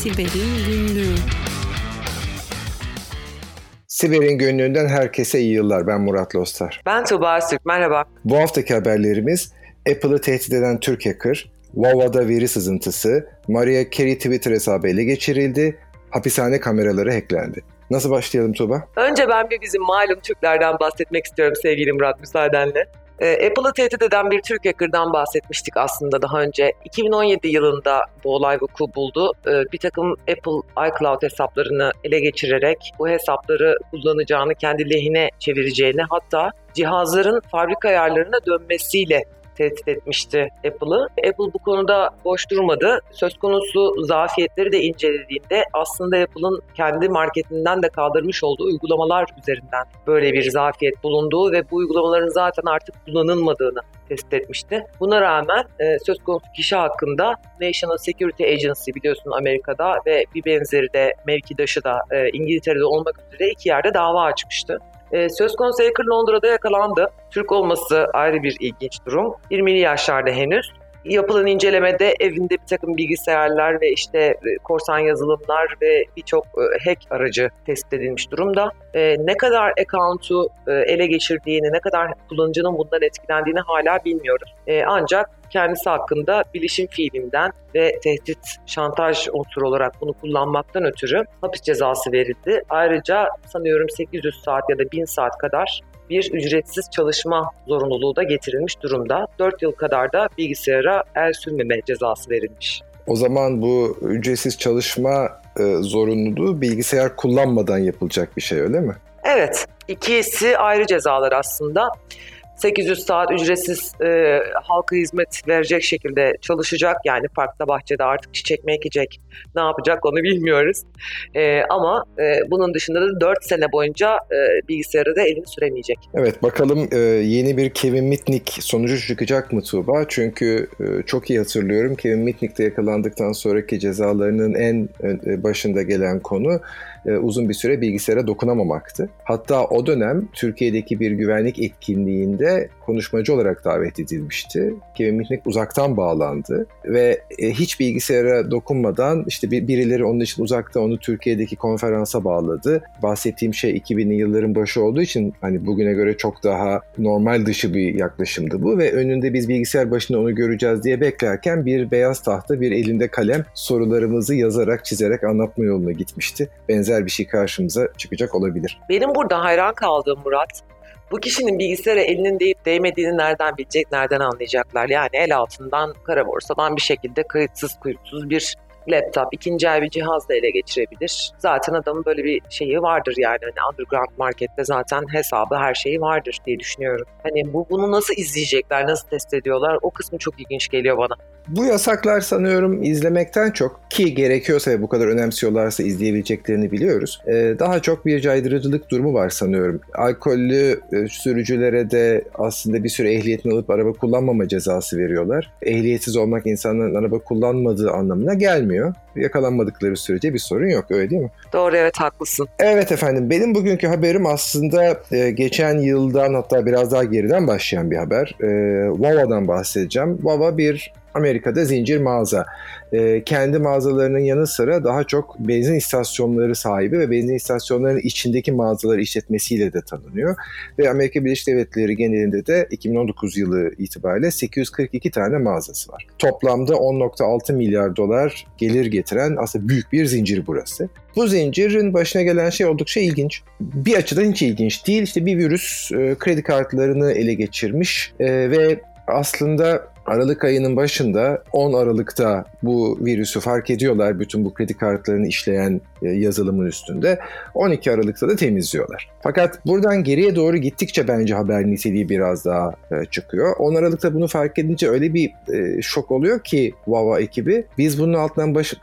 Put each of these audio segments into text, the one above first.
Siber'in Günlüğü Siber'in Günlüğü'nden herkese iyi yıllar. Ben Murat Lostar. Ben Tuğba Öztürk. Merhaba. Bu haftaki haberlerimiz Apple'ı tehdit eden Türk hacker, Wawa'da veri sızıntısı, Maria Carey Twitter hesabı ele geçirildi, hapishane kameraları hacklendi. Nasıl başlayalım Tuğba? Önce ben bir bizim malum Türklerden bahsetmek istiyorum sevgili Murat müsaadenle. Ee, Apple'ı tehdit eden bir Türk hacker'dan bahsetmiştik aslında daha önce. 2017 yılında bu olay vuku buldu. Ee, bir takım Apple iCloud hesaplarını ele geçirerek bu hesapları kullanacağını, kendi lehine çevireceğini hatta cihazların fabrika ayarlarına dönmesiyle tehdit etmişti Apple'ı. Apple bu konuda boş durmadı. Söz konusu zafiyetleri de incelediğinde aslında Apple'ın kendi marketinden de kaldırmış olduğu uygulamalar üzerinden böyle bir zafiyet bulunduğu ve bu uygulamaların zaten artık kullanılmadığını tespit etmişti. Buna rağmen e, söz konusu kişi hakkında National Security Agency biliyorsun Amerika'da ve bir benzeri de mevkidaşı da e, İngiltere'de olmak üzere iki yerde dava açmıştı. E, söz konusu hacker Londra'da yakalandı. Türk olması ayrı bir ilginç durum. 20'li yaşlarda henüz. Yapılan incelemede evinde bir takım bilgisayarlar ve işte e, korsan yazılımlar ve birçok e, hack aracı tespit edilmiş durumda. E, ne kadar account'u ele geçirdiğini, ne kadar kullanıcının bundan etkilendiğini hala bilmiyoruz. Ancak kendisi hakkında bilişim fiilinden ve tehdit, şantaj unsuru olarak bunu kullanmaktan ötürü hapis cezası verildi. Ayrıca sanıyorum 800 saat ya da 1000 saat kadar bir ücretsiz çalışma zorunluluğu da getirilmiş durumda. 4 yıl kadar da bilgisayara el sürmeme cezası verilmiş. O zaman bu ücretsiz çalışma e, zorunluluğu bilgisayar kullanmadan yapılacak bir şey öyle mi? Evet, ikisi ayrı cezalar aslında. 800 saat ücretsiz e, halka hizmet verecek şekilde çalışacak. Yani parkta bahçede artık çiçek mi ekecek, ne yapacak onu bilmiyoruz. E, ama e, bunun dışında da 4 sene boyunca e, bilgisayarı da elini süremeyecek. Evet bakalım e, yeni bir Kevin Mitnick sonucu çıkacak mı Tuğba? Çünkü e, çok iyi hatırlıyorum Kevin Mitnick'te yakalandıktan sonraki cezalarının en e, başında gelen konu e, uzun bir süre bilgisayara dokunamamaktı. Hatta o dönem Türkiye'deki bir güvenlik etkinliğinde konuşmacı olarak davet edilmişti. Kevin Mitnick uzaktan bağlandı ve e, hiç bilgisayara dokunmadan işte bir, birileri onun için uzakta onu Türkiye'deki konferansa bağladı. Bahsettiğim şey 2000'li yılların başı olduğu için hani bugüne göre çok daha normal dışı bir yaklaşımdı bu ve önünde biz bilgisayar başında onu göreceğiz diye beklerken bir beyaz tahta bir elinde kalem sorularımızı yazarak çizerek anlatma yoluna gitmişti. Benzer bir şey karşımıza çıkacak olabilir. Benim burada hayran kaldığım Murat bu kişinin bilgisayara elinin değip değmediğini nereden bilecek, nereden anlayacaklar? Yani el altından, kara borsadan bir şekilde kayıtsız kuyutsuz bir laptop, ikinci el bir cihaz da ele geçirebilir. Zaten adamın böyle bir şeyi vardır yani. Hani underground markette zaten hesabı her şeyi vardır diye düşünüyorum. Hani bu bunu nasıl izleyecekler, nasıl test ediyorlar o kısmı çok ilginç geliyor bana. Bu yasaklar sanıyorum izlemekten çok ki gerekiyorsa ve bu kadar önemsiyorlarsa izleyebileceklerini biliyoruz. Ee, daha çok bir caydırıcılık durumu var sanıyorum. Alkollü e, sürücülere de aslında bir süre ehliyetini alıp araba kullanmama cezası veriyorlar. Ehliyetsiz olmak insanların araba kullanmadığı anlamına gelmiyor. Yakalanmadıkları sürece bir sorun yok öyle değil mi? Doğru evet haklısın. Evet efendim benim bugünkü haberim aslında e, geçen yıldan hatta biraz daha geriden başlayan bir haber. E, Wawa'dan bahsedeceğim. Wawa bir Amerika'da zincir mağaza. E, kendi mağazalarının yanı sıra daha çok benzin istasyonları sahibi ve benzin istasyonlarının içindeki mağazaları işletmesiyle de tanınıyor. Ve Amerika Birleşik Devletleri genelinde de 2019 yılı itibariyle 842 tane mağazası var. Toplamda 10.6 milyar dolar gelir getiren aslında büyük bir zincir burası. Bu zincirin başına gelen şey oldukça ilginç. Bir açıdan hiç ilginç değil. İşte bir virüs e, kredi kartlarını ele geçirmiş e, ve aslında Aralık ayının başında 10 Aralık'ta bu virüsü fark ediyorlar bütün bu kredi kartlarını işleyen e, yazılımın üstünde. 12 Aralık'ta da temizliyorlar. Fakat buradan geriye doğru gittikçe bence haber niteliği biraz daha e, çıkıyor. 10 Aralık'ta bunu fark edince öyle bir e, şok oluyor ki Wawa ekibi biz bunun altından baş,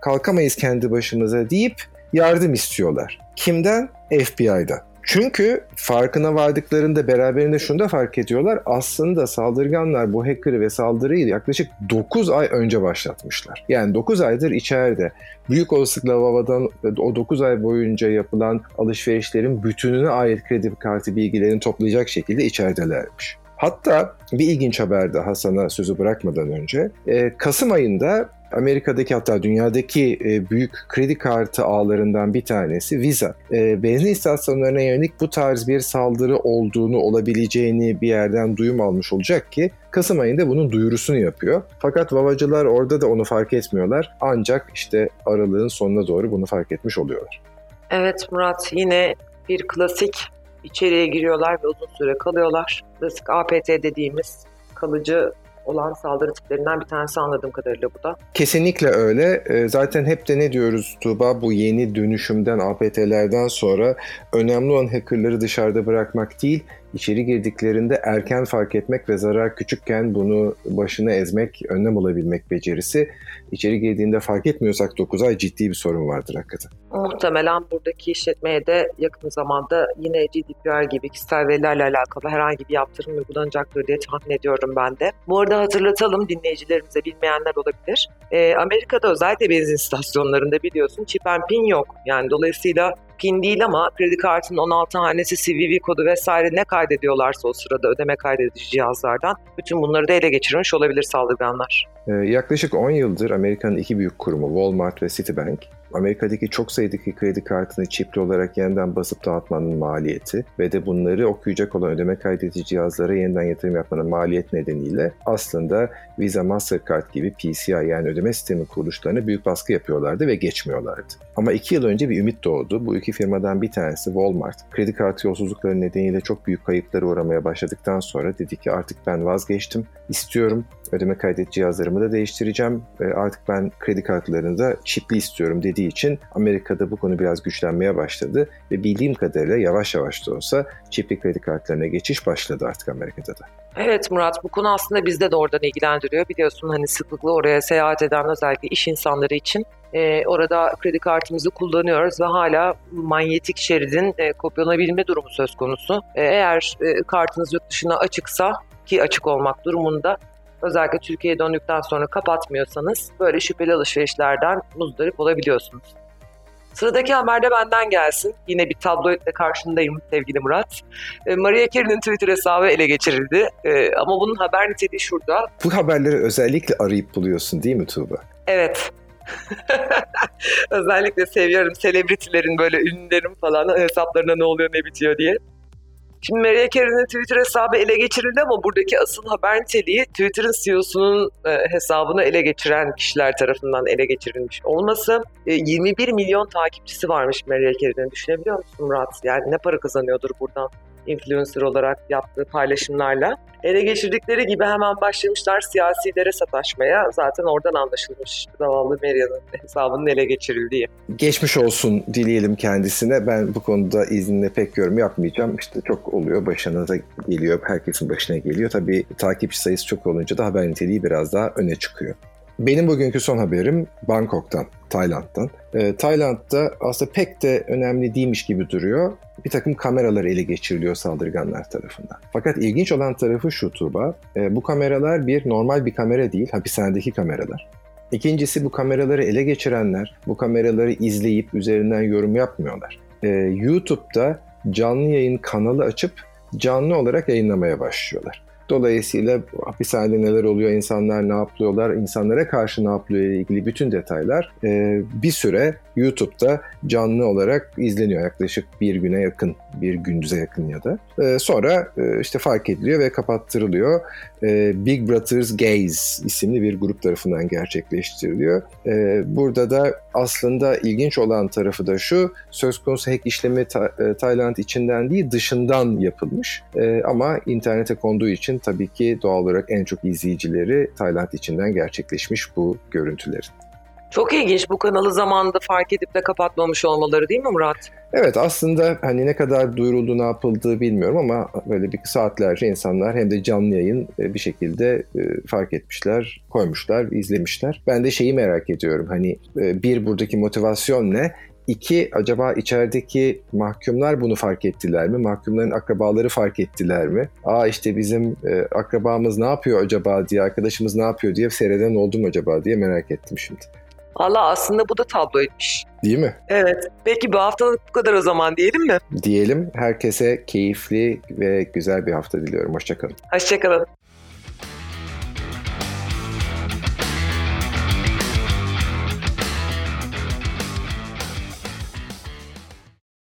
kalkamayız kendi başımıza deyip yardım istiyorlar. Kimden? FBI'dan. Çünkü farkına vardıklarında beraberinde şunu da fark ediyorlar. Aslında saldırganlar bu hacker'ı ve saldırıyı yaklaşık 9 ay önce başlatmışlar. Yani 9 aydır içeride. Büyük olasılıkla Vava'dan o 9 ay boyunca yapılan alışverişlerin bütününe ait kredi kartı bilgilerini toplayacak şekilde içeridelermiş. Hatta bir ilginç haber daha sana sözü bırakmadan önce. E, Kasım ayında Amerika'daki hatta dünyadaki e, büyük kredi kartı ağlarından bir tanesi Visa. E, benzin istasyonlarına yönelik bu tarz bir saldırı olduğunu olabileceğini bir yerden duyum almış olacak ki Kasım ayında bunun duyurusunu yapıyor. Fakat vavacılar orada da onu fark etmiyorlar. Ancak işte aralığın sonuna doğru bunu fark etmiş oluyorlar. Evet Murat yine bir klasik içeriye giriyorlar ve uzun süre kalıyorlar. Klasik APT dediğimiz kalıcı olan saldırı tiplerinden bir tanesi anladığım kadarıyla bu da. Kesinlikle öyle. Ee, zaten hep de ne diyoruz Tuğba bu yeni dönüşümden APT'lerden sonra önemli olan hackerları dışarıda bırakmak değil, içeri girdiklerinde erken fark etmek ve zarar küçükken bunu başına ezmek, önlem alabilmek becerisi. İçeri girdiğinde fark etmiyorsak 9 ay ciddi bir sorun vardır hakikaten. Muhtemelen buradaki işletmeye de yakın zamanda yine GDPR gibi kişisel verilerle alakalı herhangi bir yaptırım uygulanacaktır diye tahmin ediyorum ben de. Bu arada hatırlatalım dinleyicilerimize bilmeyenler olabilir. Ee, Amerika'da özellikle benzin istasyonlarında biliyorsun chip and pin yok. Yani dolayısıyla PIN değil ama kredi kartının 16 hanesi CVV kodu vesaire ne kaydediyorlarsa o sırada ödeme kaydedici cihazlardan bütün bunları da ele geçirmiş olabilir saldırganlar. Ee, yaklaşık 10 yıldır Amerika'nın iki büyük kurumu Walmart ve Citibank Amerika'daki çok sayıdaki kredi kartını çipli olarak yeniden basıp dağıtmanın maliyeti ve de bunları okuyacak olan ödeme kaydedici cihazlara yeniden yatırım yapmanın maliyet nedeniyle aslında Visa Mastercard gibi PCI yani ödeme sistemi kuruluşlarına büyük baskı yapıyorlardı ve geçmiyorlardı. Ama iki yıl önce bir ümit doğdu. Bu iki firmadan bir tanesi Walmart. Kredi kartı yolsuzlukları nedeniyle çok büyük kayıplara uğramaya başladıktan sonra dedi ki artık ben vazgeçtim. İstiyorum ödeme kaydet cihazlarımı da değiştireceğim. ve Artık ben kredi kartlarını da çipli istiyorum dediği için Amerika'da bu konu biraz güçlenmeye başladı ve bildiğim kadarıyla yavaş yavaş da olsa çipli kredi kartlarına geçiş başladı artık Amerika'da da. Evet Murat bu konu aslında bizde de oradan ilgilendiriyor. Biliyorsun hani sıklıkla oraya seyahat eden özellikle iş insanları için e, orada kredi kartımızı kullanıyoruz ve hala manyetik şeridin e, kopyalanabilme durumu söz konusu. E, eğer e, kartınız yurt dışına açıksa ki açık olmak durumunda özellikle Türkiye'ye döndükten sonra kapatmıyorsanız böyle şüpheli alışverişlerden muzdarip olabiliyorsunuz. Sıradaki haber de benden gelsin. Yine bir tabloitle karşındayım sevgili Murat. E, Maria Carey'nin Twitter hesabı ele geçirildi. E, ama bunun haber niteliği şurada. Bu haberleri özellikle arayıp buluyorsun değil mi Tuğba? Evet. özellikle seviyorum selebritilerin böyle ünlülerin falan hesaplarına ne oluyor ne bitiyor diye. Şimdi Maria Carey'nin Twitter hesabı ele geçirildi ama buradaki asıl haber niteliği Twitter'ın CEO'sunun e, hesabını ele geçiren kişiler tarafından ele geçirilmiş olması. E, 21 milyon takipçisi varmış Maria Carey'nin düşünebiliyor musun Murat? Yani ne para kazanıyordur buradan? İnfluencer olarak yaptığı paylaşımlarla. Ele geçirdikleri gibi hemen başlamışlar siyasilere sataşmaya. Zaten oradan anlaşılmış zavallı Meryem'in hesabının ele geçirildiği. Geçmiş olsun dileyelim kendisine. Ben bu konuda izinle pek yorum yapmayacağım. İşte çok oluyor, başına da geliyor, herkesin başına geliyor. Tabii takipçi sayısı çok olunca da haber niteliği biraz daha öne çıkıyor. Benim bugünkü son haberim Bangkok'tan, Tayland'dan. Ee, Tayland'da aslında pek de önemli değilmiş gibi duruyor. Bir takım kameralar ele geçiriliyor saldırganlar tarafından. Fakat ilginç olan tarafı şu Tuğba, e, bu kameralar bir normal bir kamera değil, hapishanedeki kameralar. İkincisi bu kameraları ele geçirenler, bu kameraları izleyip üzerinden yorum yapmıyorlar. Ee, YouTube'da canlı yayın kanalı açıp canlı olarak yayınlamaya başlıyorlar. Dolayısıyla hapishanede neler oluyor, insanlar ne yapıyorlar, insanlara karşı ne yapıyor ile ilgili bütün detaylar e, bir süre YouTube'da canlı olarak izleniyor. Yaklaşık bir güne yakın, bir gündüze yakın ya da. E, sonra e, işte fark ediliyor ve kapattırılıyor. Big Brothers Gaze isimli bir grup tarafından gerçekleştiriliyor. Burada da aslında ilginç olan tarafı da şu, söz konusu hack işlemi Tayland içinden değil dışından yapılmış. Ama internete konduğu için için tabii ki doğal olarak en çok izleyicileri Tayland içinden gerçekleşmiş bu görüntülerin. Çok ilginç bu kanalı zamanında fark edip de kapatmamış olmaları değil mi Murat? Evet aslında hani ne kadar duyuruldu ne yapıldığı bilmiyorum ama böyle bir saatlerce insanlar hem de canlı yayın e, bir şekilde e, fark etmişler, koymuşlar, izlemişler. Ben de şeyi merak ediyorum hani e, bir buradaki motivasyon ne? İki, acaba içerideki mahkumlar bunu fark ettiler mi? Mahkumların akrabaları fark ettiler mi? Aa işte bizim e, akrabamız ne yapıyor acaba diye, arkadaşımız ne yapıyor diye seyreden oldum acaba diye merak ettim şimdi. Valla aslında bu da tabloymuş. Değil mi? Evet. Peki bu haftalık bu kadar o zaman diyelim mi? Diyelim herkese keyifli ve güzel bir hafta diliyorum. Hoşçakalın. Hoşçakalın.